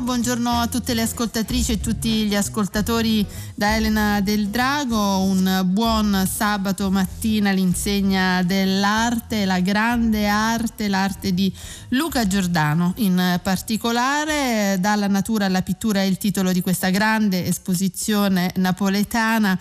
Buongiorno, a tutte le ascoltatrici e tutti gli ascoltatori da Elena del Drago. Un buon sabato mattina all'insegna dell'arte, la grande arte, l'arte di Luca Giordano. In particolare, dalla natura alla pittura è il titolo di questa grande esposizione napoletana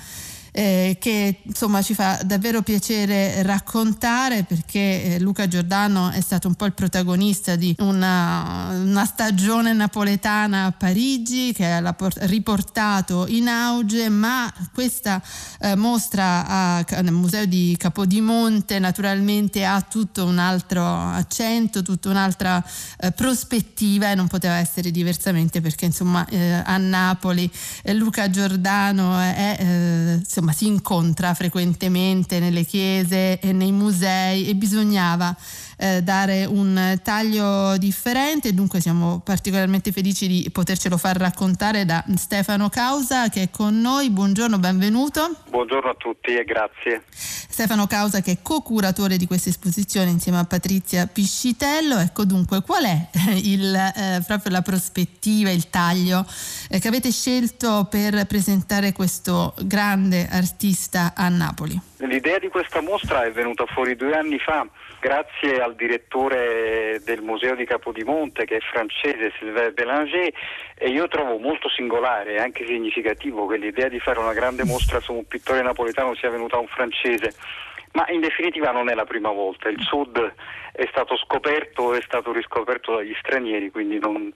eh, che insomma ci fa davvero piacere raccontare perché eh, Luca Giordano è stato un po' il protagonista di una, una stagione napoletana a Parigi che l'ha riportato in auge, ma questa eh, mostra a, nel museo di Capodimonte naturalmente ha tutto un altro accento, tutta un'altra eh, prospettiva e non poteva essere diversamente perché insomma eh, a Napoli eh, Luca Giordano è insomma insomma, si incontra frequentemente nelle chiese e nei musei e bisognava eh, dare un taglio differente. Dunque siamo particolarmente felici di potercelo far raccontare da Stefano Causa che è con noi. Buongiorno, benvenuto. Buongiorno a tutti e grazie. Stefano Causa che è co-curatore di questa esposizione insieme a Patrizia Piscitello. Ecco dunque qual è il, eh, proprio la prospettiva, il taglio eh, che avete scelto per presentare questo grande artista a Napoli? L'idea di questa mostra è venuta fuori due anni fa grazie al direttore del Museo di Capodimonte che è francese Sylvain Bélanger e io trovo molto singolare e anche significativo che l'idea di fare una grande mostra su un pittore napoletano sia venuta a un francese ma in definitiva non è la prima volta, il sud è stato scoperto, è stato riscoperto dagli stranieri, quindi non,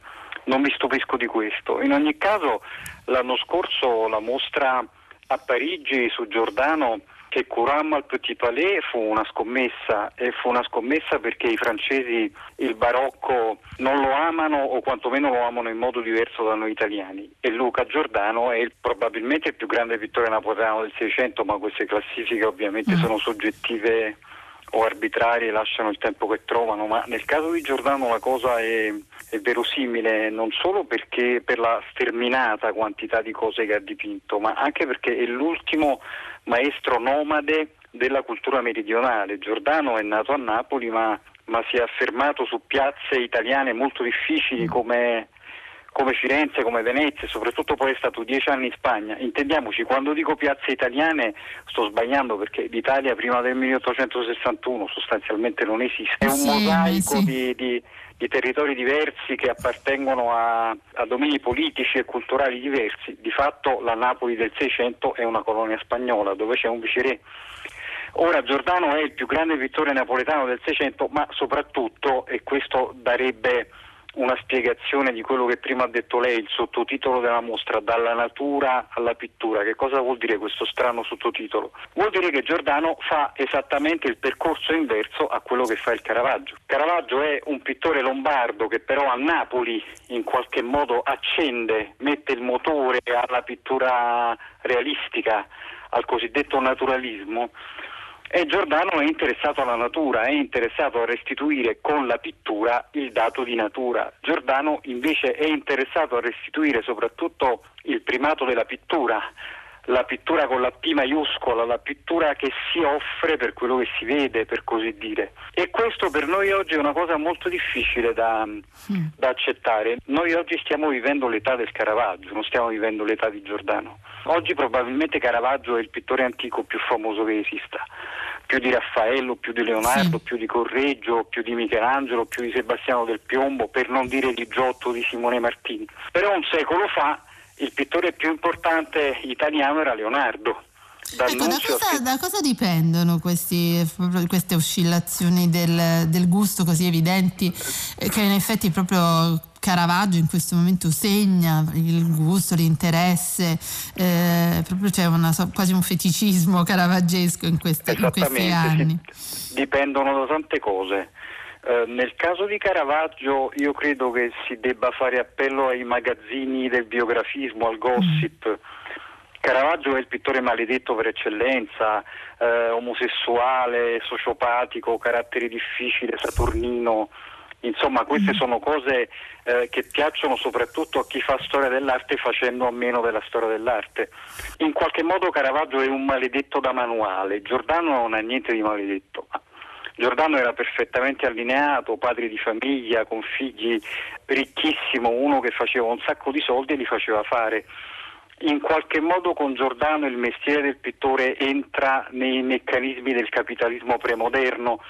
non mi stupisco di questo. In ogni caso l'anno scorso la mostra a Parigi su Giordano che curammo al Petit Palais fu una scommessa e fu una scommessa perché i francesi il barocco non lo amano o quantomeno lo amano in modo diverso da noi italiani e Luca Giordano è il, probabilmente il più grande pittore napoletano del Seicento ma queste classifiche ovviamente mm. sono soggettive o arbitrarie lasciano il tempo che trovano, ma nel caso di Giordano la cosa è, è, verosimile non solo perché per la sterminata quantità di cose che ha dipinto, ma anche perché è l'ultimo maestro nomade della cultura meridionale. Giordano è nato a Napoli ma, ma si è affermato su piazze italiane molto difficili come come Firenze, come Venezia, soprattutto poi è stato dieci anni in Spagna. Intendiamoci, quando dico piazze italiane sto sbagliando perché l'Italia prima del 1861 sostanzialmente non esiste, è un sì, mosaico sì. di, di, di, territori diversi che appartengono a, a, domini politici e culturali diversi. Di fatto la Napoli del Seicento è una colonia spagnola dove c'è un viceré. Ora Giordano è il più grande pittore napoletano del Seicento, ma soprattutto, e questo darebbe una spiegazione di quello che prima ha detto lei, il sottotitolo della mostra, dalla natura alla pittura. Che cosa vuol dire questo strano sottotitolo? Vuol dire che Giordano fa esattamente il percorso inverso a quello che fa il Caravaggio. Caravaggio è un pittore lombardo che però a Napoli in qualche modo accende, mette il motore alla pittura realistica, al cosiddetto naturalismo. E Giordano è interessato alla natura, è interessato a restituire con la pittura il dato di natura. Giordano invece è interessato a restituire soprattutto il primato della pittura, la pittura con la P maiuscola, la pittura che si offre per quello che si vede, per così dire. E questo per noi oggi è una cosa molto difficile da, mm. da accettare. Noi oggi stiamo vivendo l'età del Caravaggio, non stiamo vivendo l'età di Giordano. Oggi probabilmente Caravaggio è il pittore antico più famoso che esista più di Raffaello, più di Leonardo, sì. più di Correggio, più di Michelangelo, più di Sebastiano del Piombo, per non dire di Giotto, di Simone Martini. Però un secolo fa il pittore più importante italiano era Leonardo. Ecco, da, cosa, da, cosa, dipendono questi, queste oscillazioni del, del, gusto così evidenti eh, che in effetti proprio Caravaggio in questo momento segna il gusto, l'interesse, eh, proprio c'è una, quasi un feticismo caravaggesco in, queste, in questi anni. Sì. Dipendono da tante cose. Eh, nel caso di Caravaggio io credo che si debba fare appello ai magazzini del biografismo, al gossip. Caravaggio è il pittore maledetto per eccellenza, eh, omosessuale, sociopatico, carattere difficile, saturnino, Insomma, queste mm. sono cose eh, che piacciono soprattutto a chi fa storia dell'arte facendo a meno della storia dell'arte. In qualche modo Caravaggio è un maledetto da manuale, Giordano non ha niente di maledetto. Giordano era perfettamente allineato, padre di famiglia, con figli ricchissimo, uno che faceva un sacco di soldi e li faceva fare. In qualche modo con Giordano il mestiere del pittore entra nei meccanismi del capitalismo premoderno.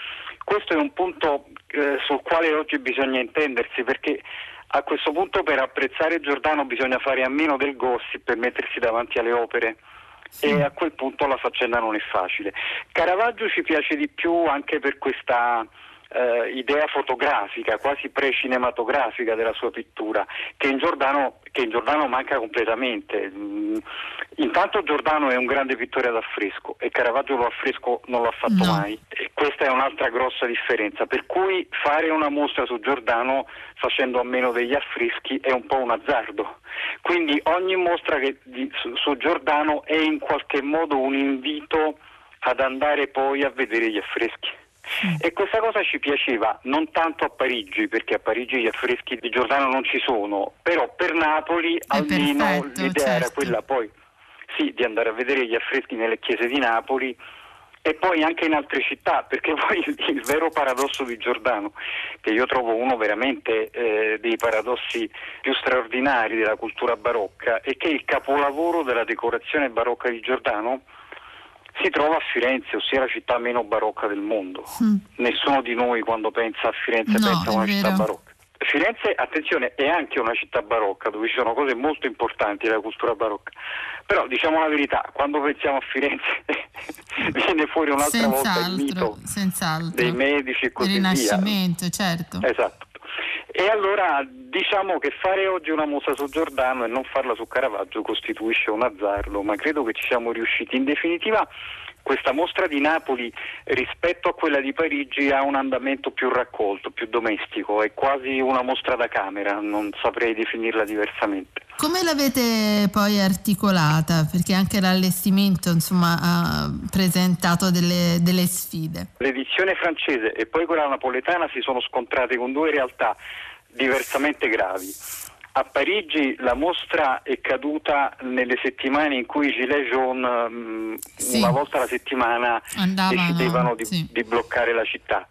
Questo è un punto eh, sul quale oggi bisogna intendersi perché a questo punto per apprezzare Giordano bisogna fare a meno del gossip per mettersi davanti alle opere sì. e a quel punto la faccenda non è facile. Caravaggio ci piace di più anche per questa eh, idea fotografica, quasi pre-cinematografica della sua pittura, che in Giordano, che in Giordano manca completamente. Mm, intanto Giordano è un grande pittore ad affresco e Caravaggio lo affresco non l'ha fatto no. mai. E questa è un'altra grossa differenza, per cui fare una mostra su Giordano facendo a meno degli affreschi è un po' un azzardo. Quindi ogni mostra che, di, su, su Giordano è in qualche modo un invito ad andare poi a vedere gli affreschi. E questa cosa ci piaceva non tanto a Parigi, perché a Parigi gli affreschi di Giordano non ci sono, però per Napoli È almeno perfetto, l'idea certo. era quella poi sì, di andare a vedere gli affreschi nelle chiese di Napoli e poi anche in altre città, perché poi il, il vero paradosso di Giordano, che io trovo uno veramente eh, dei paradossi più straordinari della cultura barocca, è che il capolavoro della decorazione barocca di Giordano si trova a Firenze, ossia la città meno barocca del mondo. Mm. Nessuno di noi quando pensa a Firenze no, pensa a una città barocca. Firenze, attenzione, è anche una città barocca dove ci sono cose molto importanti della cultura barocca. Però diciamo la verità, quando pensiamo a Firenze viene fuori un'altra senz'altro, volta il mito senz'altro. dei medici e così via. Il Rinascimento, certo. Esatto. E allora diciamo che fare oggi una mostra su Giordano e non farla su Caravaggio costituisce un azzardo, ma credo che ci siamo riusciti. In definitiva questa mostra di Napoli rispetto a quella di Parigi ha un andamento più raccolto, più domestico, è quasi una mostra da camera, non saprei definirla diversamente. Come l'avete poi articolata? Perché anche l'allestimento insomma, ha presentato delle, delle sfide. L'edizione francese e poi quella napoletana si sono scontrate con due realtà diversamente gravi. A Parigi la mostra è caduta nelle settimane in cui i Gilets jaunes mm, sì. una volta alla settimana Andavano, decidevano di, sì. di bloccare la città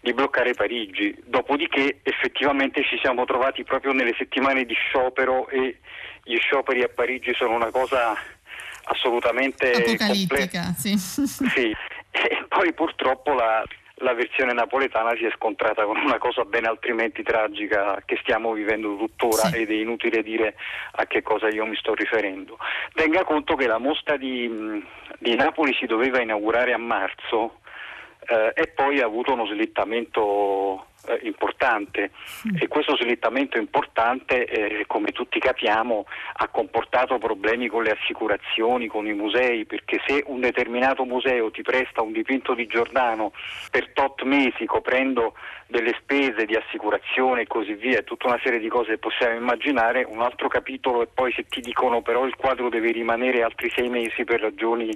di bloccare Parigi. Dopodiché effettivamente ci siamo trovati proprio nelle settimane di sciopero e gli scioperi a Parigi sono una cosa assolutamente apocalittica, sì. sì. E poi purtroppo la, la versione napoletana si è scontrata con una cosa ben altrimenti tragica che stiamo vivendo tuttora sì. ed è inutile dire a che cosa io mi sto riferendo. Tenga conto che la mostra di, di Napoli si doveva inaugurare a marzo eh, e poi ha avuto uno slittamento eh, importante mm. e questo slittamento importante, eh, come tutti capiamo, ha comportato problemi con le assicurazioni, con i musei, perché se un determinato museo ti presta un dipinto di Giordano per tot mesi coprendo delle spese di assicurazione e così via, tutta una serie di cose che possiamo immaginare, un altro capitolo e poi se ti dicono però il quadro deve rimanere altri sei mesi per ragioni...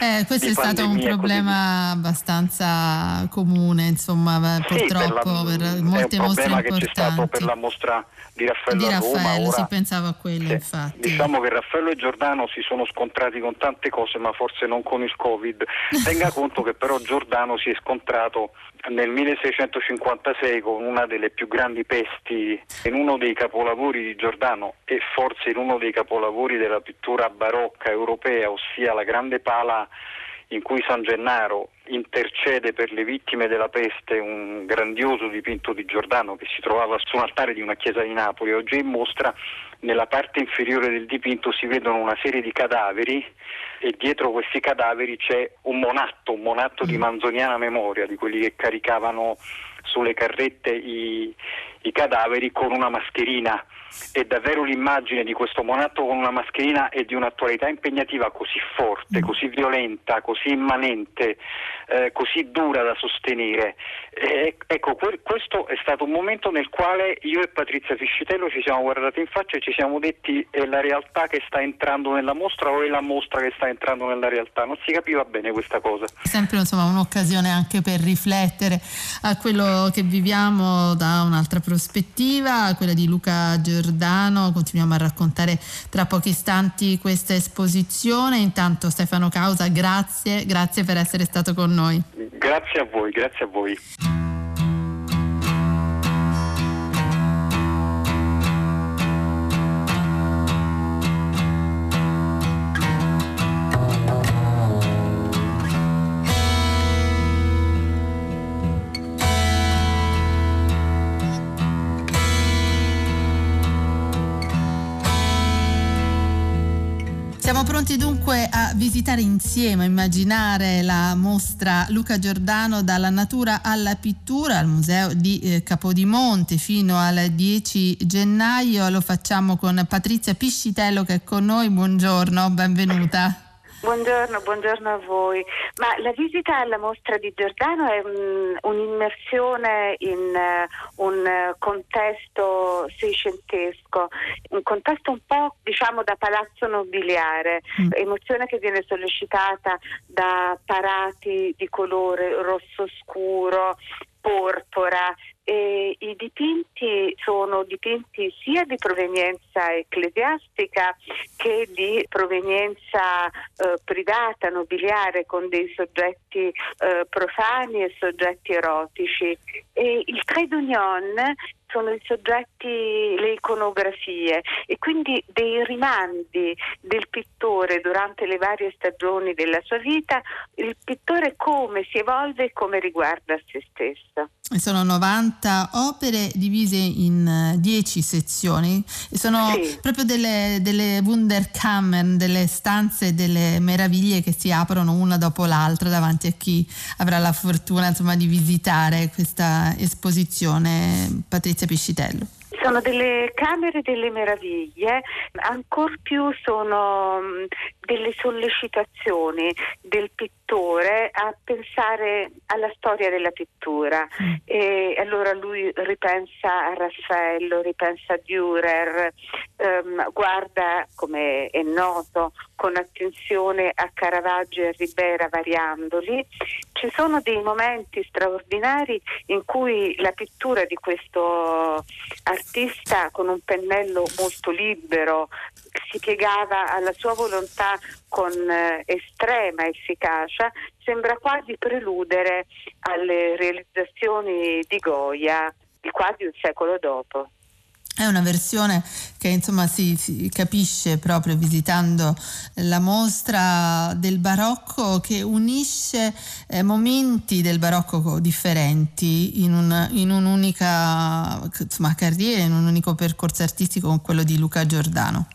Eh, questo è stato un problema abbastanza comune, insomma, purtroppo per, la, per molte mostre importanti. che c'è stato per la mostra di Raffaello, di Raffaello a Roma. Ora, si pensava a quello, sì, infatti. Diciamo che Raffaello e Giordano si sono scontrati con tante cose, ma forse non con il Covid. Tenga conto che però Giordano si è scontrato nel 1656 con una delle più grandi pesti in uno dei capolavori di Giordano e forse in uno dei capolavori della pittura barocca europea, ossia la grande pala in cui San Gennaro intercede per le vittime della peste, un grandioso dipinto di Giordano che si trovava su un altare di una chiesa di Napoli, oggi in mostra, nella parte inferiore del dipinto si vedono una serie di cadaveri e dietro questi cadaveri c'è un monatto, un monatto di mm. manzoniana memoria, di quelli che caricavano sulle carrette i, i cadaveri con una mascherina e davvero l'immagine di questo monatto con una mascherina e di un'attualità impegnativa così forte, così violenta, così immanente, eh, così dura da sostenere. Eh, ecco, que- questo è stato un momento nel quale io e Patrizia Fiscitello ci siamo guardati in faccia e ci siamo detti è la realtà che sta entrando nella mostra o è la mostra che sta entrando nella realtà. Non si capiva bene questa cosa. Sempre insomma, un'occasione anche per riflettere a quello che viviamo da un'altra prospettiva, quella di Luca Giordano, continuiamo a raccontare tra pochi istanti questa esposizione. Intanto Stefano Causa, grazie, grazie per essere stato con noi. Grazie a voi, grazie a voi. Siamo pronti dunque a visitare insieme, a immaginare la mostra Luca Giordano dalla natura alla pittura al Museo di eh, Capodimonte fino al 10 gennaio. Lo facciamo con Patrizia Piscitello che è con noi. Buongiorno, benvenuta. Buongiorno, buongiorno, a voi. Ma la visita alla mostra di Giordano è un, un'immersione in uh, un contesto seicentesco, un contesto un po' diciamo da palazzo nobiliare, mm. emozione che viene sollecitata da parati di colore rosso scuro, porpora. E I dipinti sono dipinti sia di provenienza ecclesiastica che di provenienza eh, privata, nobiliare, con dei soggetti eh, profani e soggetti erotici. E il Trait d'Union sono i soggetti, le iconografie e quindi dei rimandi del pittore durante le varie stagioni della sua vita, il pittore come si evolve e come riguarda se stesso. Sono 90 opere divise in 10 sezioni e sono sì. proprio delle, delle Wunderkammern, delle stanze, delle meraviglie che si aprono una dopo l'altra davanti a chi avrà la fortuna insomma, di visitare questa esposizione. Patrizia Piscitello. Sono delle camere delle meraviglie, ancor più sono delle sollecitazioni del pittore a pensare alla storia della pittura mm. e allora lui ripensa a Raffaello, ripensa a Dürer, ehm, guarda come è noto con attenzione a Caravaggio e a Ribera variandoli. Ci sono dei momenti straordinari in cui la pittura di questo artista con un pennello molto libero si piegava alla sua volontà con eh, estrema efficacia, sembra quasi preludere alle realizzazioni di Goya di quasi un secolo dopo. È una versione che insomma si, si, capisce proprio visitando la mostra del barocco che unisce eh, momenti del barocco differenti in, un, in un'unica insomma, carriera, in un unico percorso artistico con quello di Luca Giordano.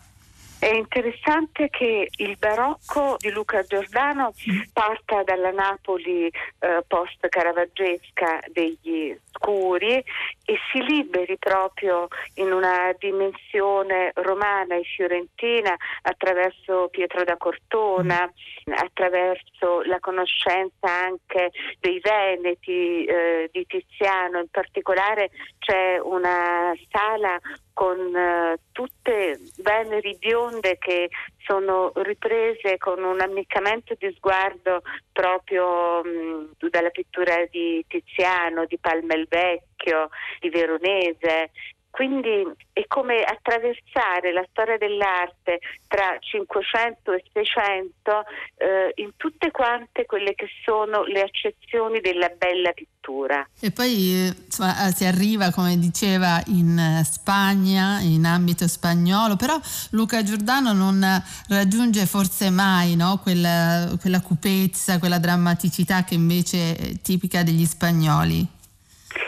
È interessante che il barocco di Luca Giordano parta dalla Napoli eh, post-caravaggesca degli scuri e si liberi proprio in una dimensione romana e fiorentina attraverso Pietro da Cortona, attraverso la conoscenza anche dei Veneti, eh, di Tiziano, in particolare c'è una sala con eh, tutte Veneri bionde che sono riprese con un ammiccamento di sguardo proprio mh, dalla pittura di Tiziano, di Palma Vecchio, di Veronese quindi è come attraversare la storia dell'arte tra 500 e 600 eh, in tutte quante quelle che sono le accezioni della bella pittura. E poi insomma, si arriva, come diceva, in Spagna, in ambito spagnolo, però Luca Giordano non raggiunge forse mai no? quella, quella cupezza, quella drammaticità che invece è tipica degli spagnoli.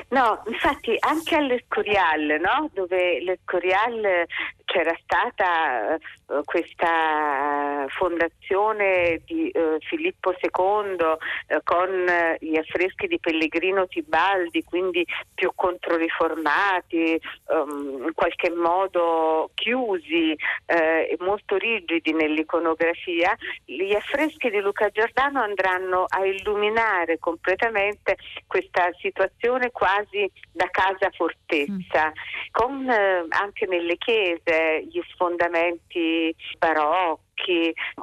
No, infatti anche all'Escorial, no? dove l'Escorial c'era stata eh, questa fondazione di eh, Filippo II eh, con eh, gli affreschi di Pellegrino Tibaldi, quindi più controriformati, um, in qualche modo chiusi eh, e molto rigidi nell'iconografia, gli affreschi di Luca Giordano andranno a illuminare completamente questa situazione quasi da casa fortezza, mm. con eh, anche nelle chiese gli sfondamenti barocchi,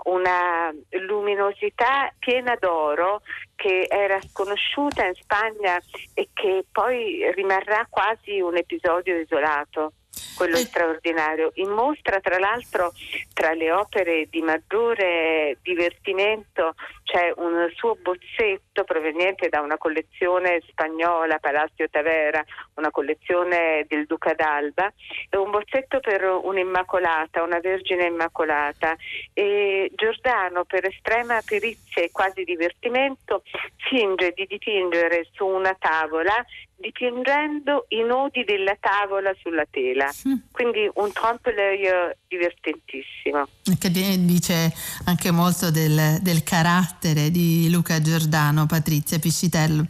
una luminosità piena d'oro che era sconosciuta in Spagna e che poi rimarrà quasi un episodio isolato quello eh. straordinario. In mostra, tra l'altro, tra le opere di maggiore divertimento c'è un suo bozzetto proveniente da una collezione spagnola, Palacio Tavera, una collezione del Duca d'Alba, un bozzetto per un'Immacolata, una Vergine Immacolata. E Giordano, per estrema perizia e quasi divertimento, finge di dipingere su una tavola dipingendo i nodi della tavola sulla tela. Mm. Quindi un trompe-l'œil divertentissimo. Che dice anche molto del, del carattere di Luca Giordano, Patrizia Piscitello.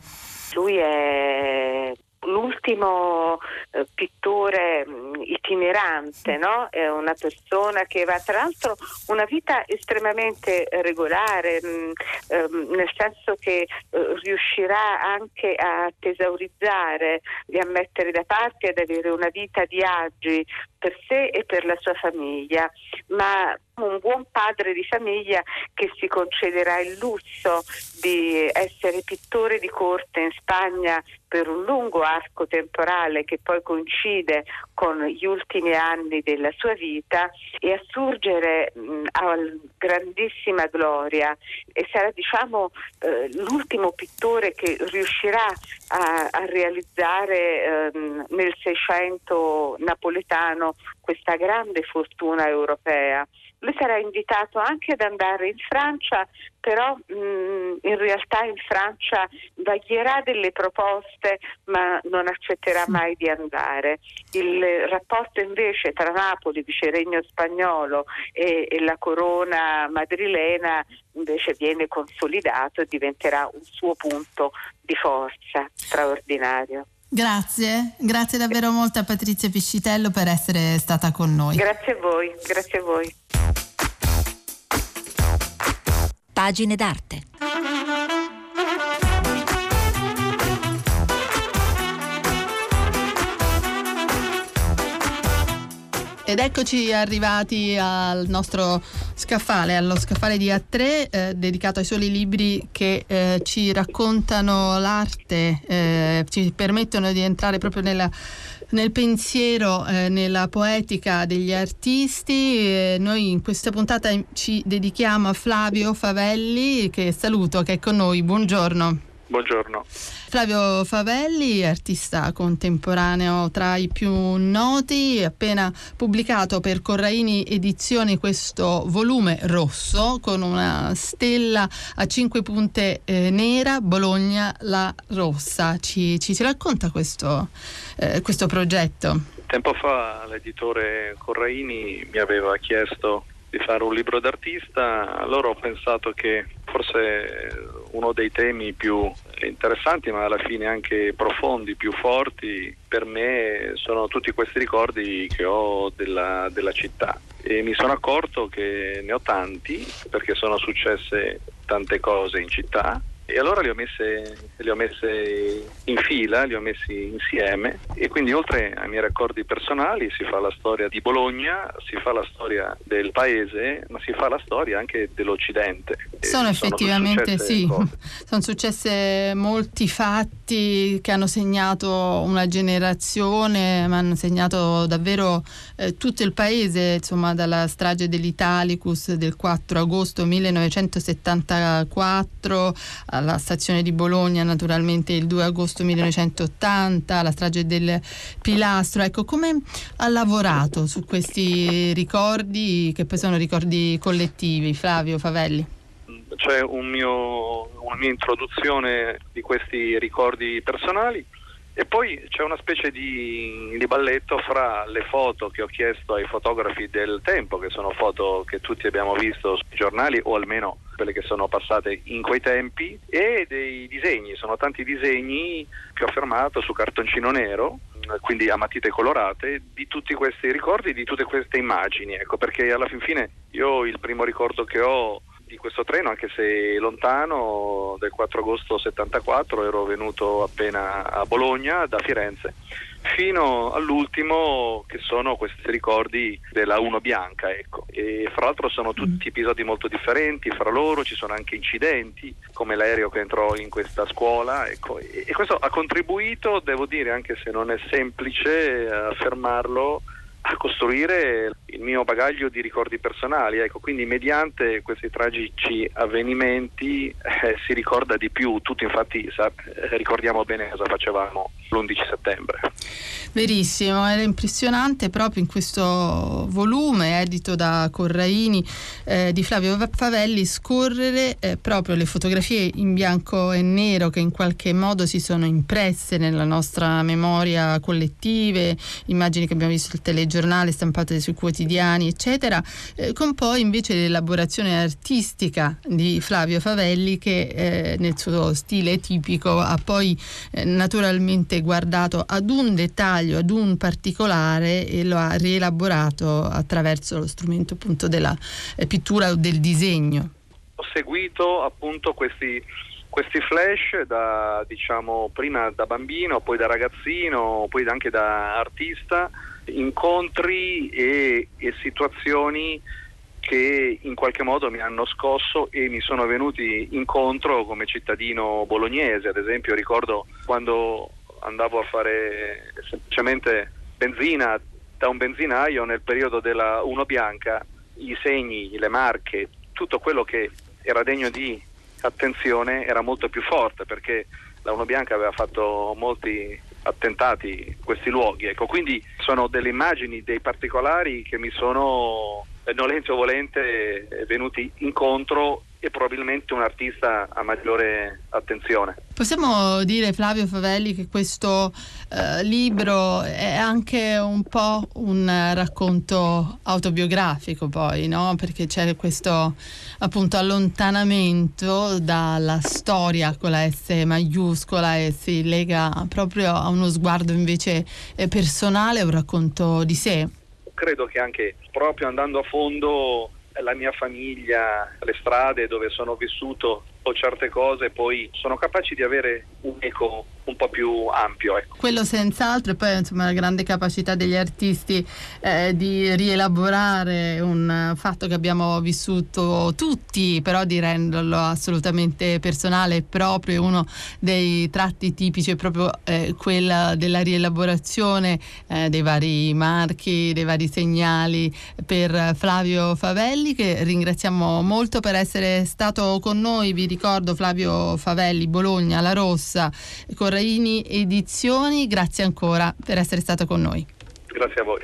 Lui è l'ultimo eh, pittore mm, itinerante, no? è una persona che va tra l'altro una vita estremamente regolare, mm, ehm, nel senso che eh, riuscirà anche a tesaurizzare e a mettere da parte, ad avere una vita di agi per sé e per la sua famiglia, ma un buon padre di famiglia che si concederà il lusso di essere pittore di corte in Spagna per un lungo arco temporale che poi coincide con gli ultimi anni della sua vita e assurgere mh, a grandissima gloria e sarà diciamo eh, l'ultimo pittore che riuscirà a, a realizzare eh, nel Seicento napoletano questa grande fortuna europea. Lui sarà invitato anche ad andare in Francia, però mh, mm, in realtà in Francia vaglierà delle proposte ma non accetterà mai di andare. Il rapporto invece tra Napoli, viceregno spagnolo, e, e la corona madrilena invece viene consolidato e diventerà un suo punto di forza straordinario. Grazie, grazie davvero molto a Patrizia Piscitello per essere stata con noi. Grazie a voi, grazie a voi. Pagine d'arte. Ed eccoci arrivati al nostro scaffale, allo scaffale di A3 eh, dedicato ai soli libri che eh, ci raccontano l'arte, eh, ci permettono di entrare proprio nella, nel pensiero, eh, nella poetica degli artisti. noi in questa puntata ci dedichiamo a Flavio Favelli che saluto, che è con noi. Buongiorno. Buongiorno. Flavio Favelli, artista contemporaneo tra i più noti, appena pubblicato per Corraini Edizioni questo volume rosso con una stella a cinque punte eh, nera, Bologna la rossa. Ci, ci si racconta questo, eh, questo progetto? Tempo fa l'editore Corraini mi aveva chiesto di fare un libro d'artista, allora ho pensato che forse uno dei temi più interessanti ma alla fine anche profondi, più forti per me sono tutti questi ricordi che ho della, della città. E mi sono accorto che ne ho tanti perché sono successe tante cose in città e allora li ho, ho messe in fila, li ho messi insieme e quindi oltre ai miei raccordi personali si fa la storia di Bologna, si fa la storia del paese, ma si fa la storia anche dell'Occidente. Sono effettivamente sì, cose. sono successe molti fatti che hanno segnato una generazione, ma hanno segnato davvero eh, tutto il paese, insomma dalla strage dell'Italicus del 4 agosto 1974 alla stazione di Bologna naturalmente il 2 agosto 1980, la strage del Pilastro. Ecco, come ha lavorato su questi ricordi che poi sono ricordi collettivi, Flavio Favelli? C'è un mio, una mia introduzione di questi ricordi personali E poi c'è una specie di, di, balletto fra le foto che ho chiesto ai fotografi del tempo, che sono foto che tutti abbiamo visto sui giornali o almeno quelle che sono passate in quei tempi, e dei disegni, sono tanti disegni che ho fermato su cartoncino nero, quindi a matite colorate, di tutti questi ricordi, di tutte queste immagini, ecco, perché alla fin fine io il primo ricordo che ho di questo treno, anche se lontano, del 4 agosto 74, ero venuto appena a Bologna da Firenze, fino all'ultimo che sono questi ricordi della 1 bianca. Ecco. E fra l'altro sono tutti episodi molto differenti, fra loro ci sono anche incidenti, come l'aereo che entrò in questa scuola. Ecco. E, e questo ha contribuito, devo dire, anche se non è semplice affermarlo, a costruire il mio bagaglio di ricordi personali. Ecco, quindi mediante questi tragici avvenimenti eh, si ricorda di più, tutti infatti sa, eh, ricordiamo bene cosa facevamo l'11 settembre. Verissimo, era impressionante proprio in questo volume edito da Corraini eh, di Flavio Favelli scorrere eh, proprio le fotografie in bianco e nero che in qualche modo si sono impresse nella nostra memoria collettive, immagini che abbiamo visto il telegiornale stampate sui quotidiani, eccetera, eh, con poi invece l'elaborazione artistica di Flavio Favelli che eh, nel suo stile tipico ha poi eh, naturalmente guardato ad un dettaglio, ad un particolare e lo ha rielaborato attraverso lo strumento appunto della eh, pittura o del disegno. Ho seguito appunto questi, questi flash da diciamo prima da bambino, poi da ragazzino, poi anche da artista, incontri e, e situazioni che in qualche modo mi hanno scosso e mi sono venuti incontro come cittadino bolognese. Ad esempio ricordo quando andavo a fare semplicemente benzina da un benzinaio nel periodo della Uno Bianca, i segni, le marche, tutto quello che era degno di attenzione era molto più forte perché la Uno Bianca aveva fatto molti attentati questi luoghi. Ecco, quindi sono delle immagini, dei particolari che mi sono nolente o volente venuti incontro e probabilmente un artista a maggiore attenzione. Possiamo dire Flavio Favelli che questo eh, libro è anche un po' un racconto autobiografico poi, no? Perché c'è questo appunto allontanamento dalla storia con la S maiuscola e si lega proprio a uno sguardo invece eh, personale, un racconto di sé. Credo che anche proprio andando a fondo la mia famiglia, le strade dove sono vissuto o certe cose poi sono capaci di avere un eco un po' più ampio. Ecco. Quello senz'altro e poi insomma la grande capacità degli artisti eh, di rielaborare un fatto che abbiamo vissuto tutti, però di renderlo assolutamente personale e proprio uno dei tratti tipici è proprio eh, quella della rielaborazione eh, dei vari marchi, dei vari segnali per Flavio Favelli che ringraziamo molto per essere stato con noi. Vi ricordo Flavio Favelli, Bologna, La Rossa, Corraini Edizioni, grazie ancora per essere stato con noi. Grazie a voi.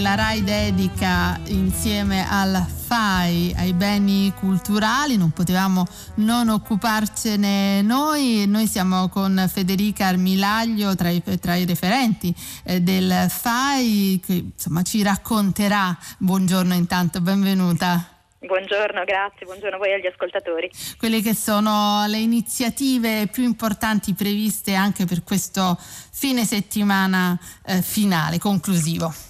La RAI dedica insieme al FAI ai beni culturali, non potevamo non occuparcene noi, noi siamo con Federica Armilaglio tra i, tra i referenti eh, del FAI che insomma ci racconterà, buongiorno intanto, benvenuta. Buongiorno, grazie, buongiorno a voi e agli ascoltatori. Quelle che sono le iniziative più importanti previste anche per questo fine settimana eh, finale, conclusivo.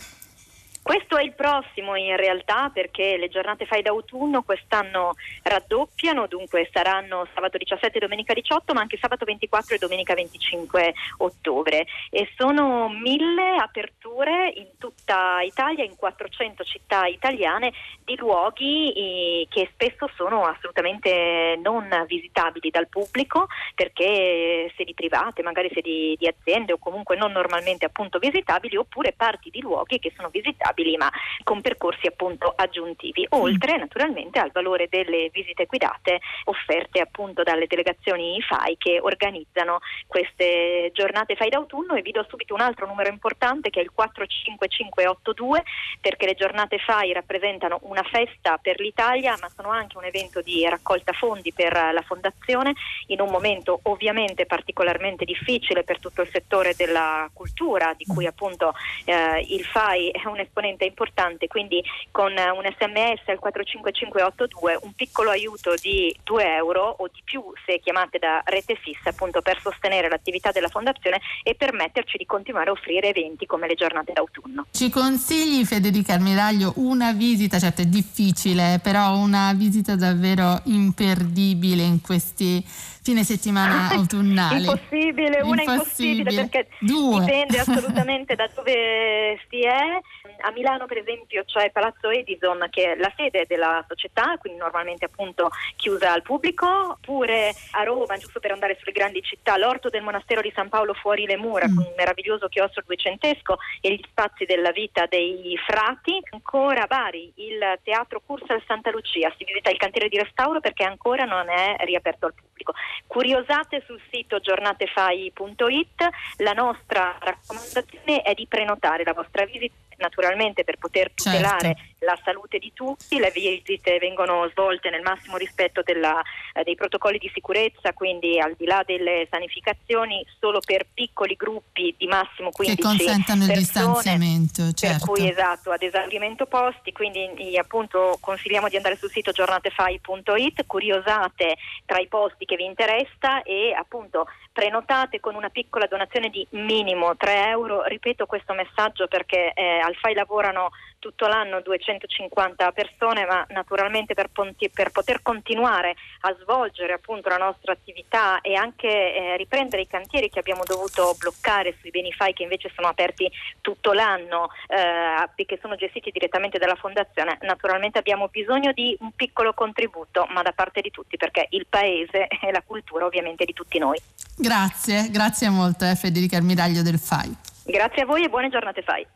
Questo è il prossimo in realtà perché le giornate fai d'autunno quest'anno raddoppiano, dunque saranno sabato 17 e domenica 18 ma anche sabato 24 e domenica 25 ottobre. E sono mille aperture in tutta Italia, in 400 città italiane di luoghi eh, che spesso sono assolutamente non visitabili dal pubblico perché sedi private, magari sedi di aziende o comunque non normalmente appunto visitabili oppure parti di luoghi che sono visitabili affidabili ma con percorsi appunto aggiuntivi, oltre naturalmente al valore delle visite guidate offerte appunto dalle delegazioni IFAI che organizzano queste giornate FAI d'autunno. E vi do subito un altro numero importante che è il 45582 perché le giornate FAI rappresentano una festa per l'Italia ma sono anche un evento di raccolta fondi per la fondazione in un momento ovviamente particolarmente difficile per tutto il settore della cultura di cui appunto eh, il FAI è un esponente esponente importante, quindi con un sms al 45582 un piccolo aiuto di 2 euro o di più se chiamate da rete fissa appunto per sostenere l'attività della fondazione e permetterci di continuare a offrire eventi come le giornate d'autunno. Ci consigli Federica Almiraglio una visita, certo è difficile, però una visita davvero imperdibile in questi fine settimana autunnali. impossibile, una impossibile, impossibile perché Due. dipende assolutamente da dove si è. A Milano per esempio c'è Palazzo Edison che è la sede della società, quindi normalmente appunto chiusa al pubblico, oppure a Roma, giusto per andare sulle grandi città, l'orto del monastero di San Paolo fuori le mura mm. con un meraviglioso chiostro duecentesco e gli spazi della vita dei frati. Ancora a Bari il teatro Cursal Santa Lucia, si visita il cantiere di restauro perché ancora non è riaperto al pubblico. Curiosate sul sito giornatefai.it, la nostra raccomandazione è di prenotare la vostra visita naturalmente per poter tutelare certo. La salute di tutti, le visite vengono svolte nel massimo rispetto della, eh, dei protocolli di sicurezza, quindi al di là delle sanificazioni solo per piccoli gruppi di massimo 15 che consentano persone, il distanziamento, certo. per cui esatto, ad esaurimento posti, quindi appunto consigliamo di andare sul sito giornatefai.it, curiosate tra i posti che vi interessa e appunto prenotate con una piccola donazione di minimo 3 euro. Ripeto questo messaggio perché eh, al FAI lavorano tutto l'anno 250 persone, ma naturalmente per, ponti, per poter continuare a svolgere appunto la nostra attività e anche eh, riprendere i cantieri che abbiamo dovuto bloccare sui beni FAI che invece sono aperti tutto l'anno eh, che sono gestiti direttamente dalla Fondazione, naturalmente abbiamo bisogno di un piccolo contributo, ma da parte di tutti perché il paese e la cultura ovviamente di tutti noi. Grazie, grazie molto eh, Federica Almiraglio del FAI. Grazie a voi e buone giornate FAI.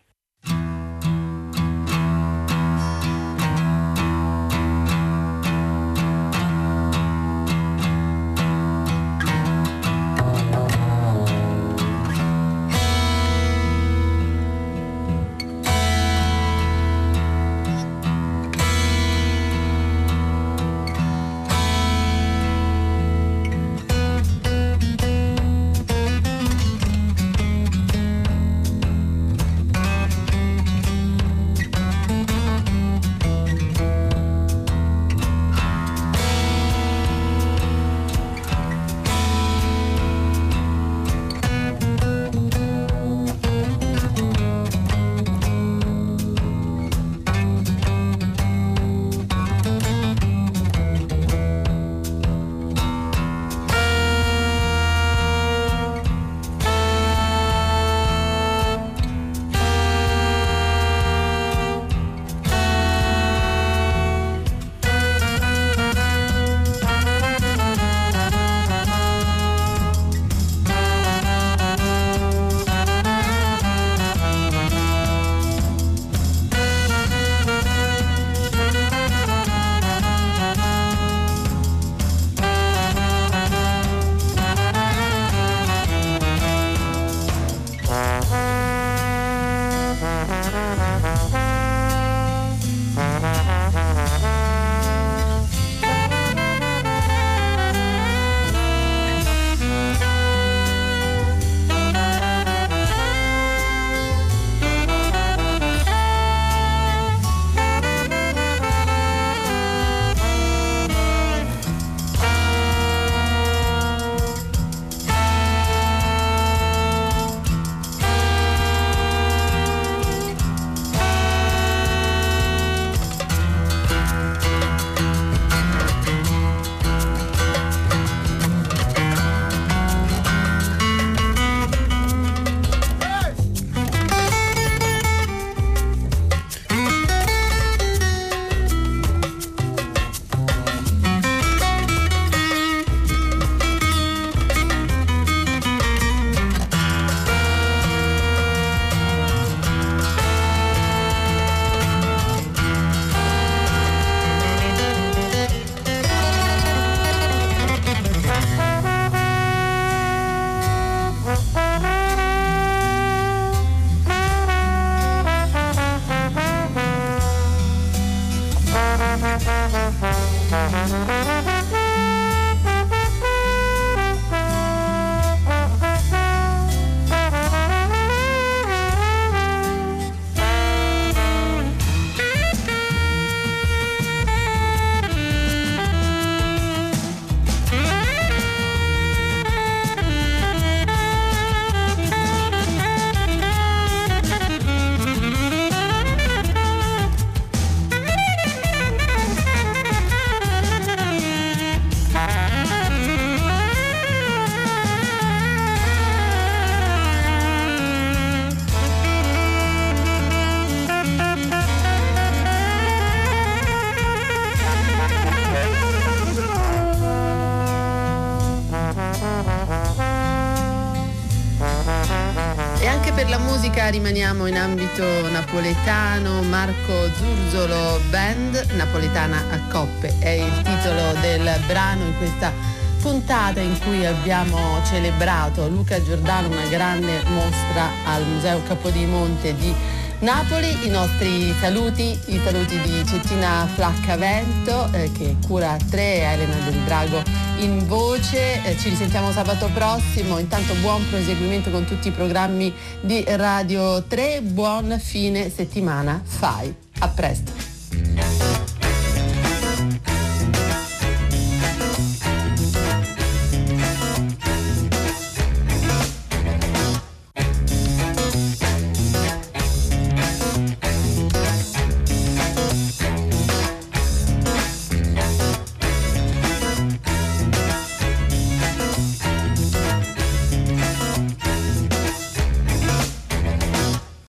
Rimaniamo in ambito napoletano, Marco Zurzolo Band, napoletana a coppe, è il titolo del brano in questa puntata in cui abbiamo celebrato Luca Giordano, una grande mostra al Museo Capodimonte di Napoli, i nostri saluti, i saluti di Cettina Flaccavento eh, che cura 3, Elena del Drago in voce, eh, ci risentiamo sabato prossimo, intanto buon proseguimento con tutti i programmi di Radio 3, buon fine settimana, fai, a presto.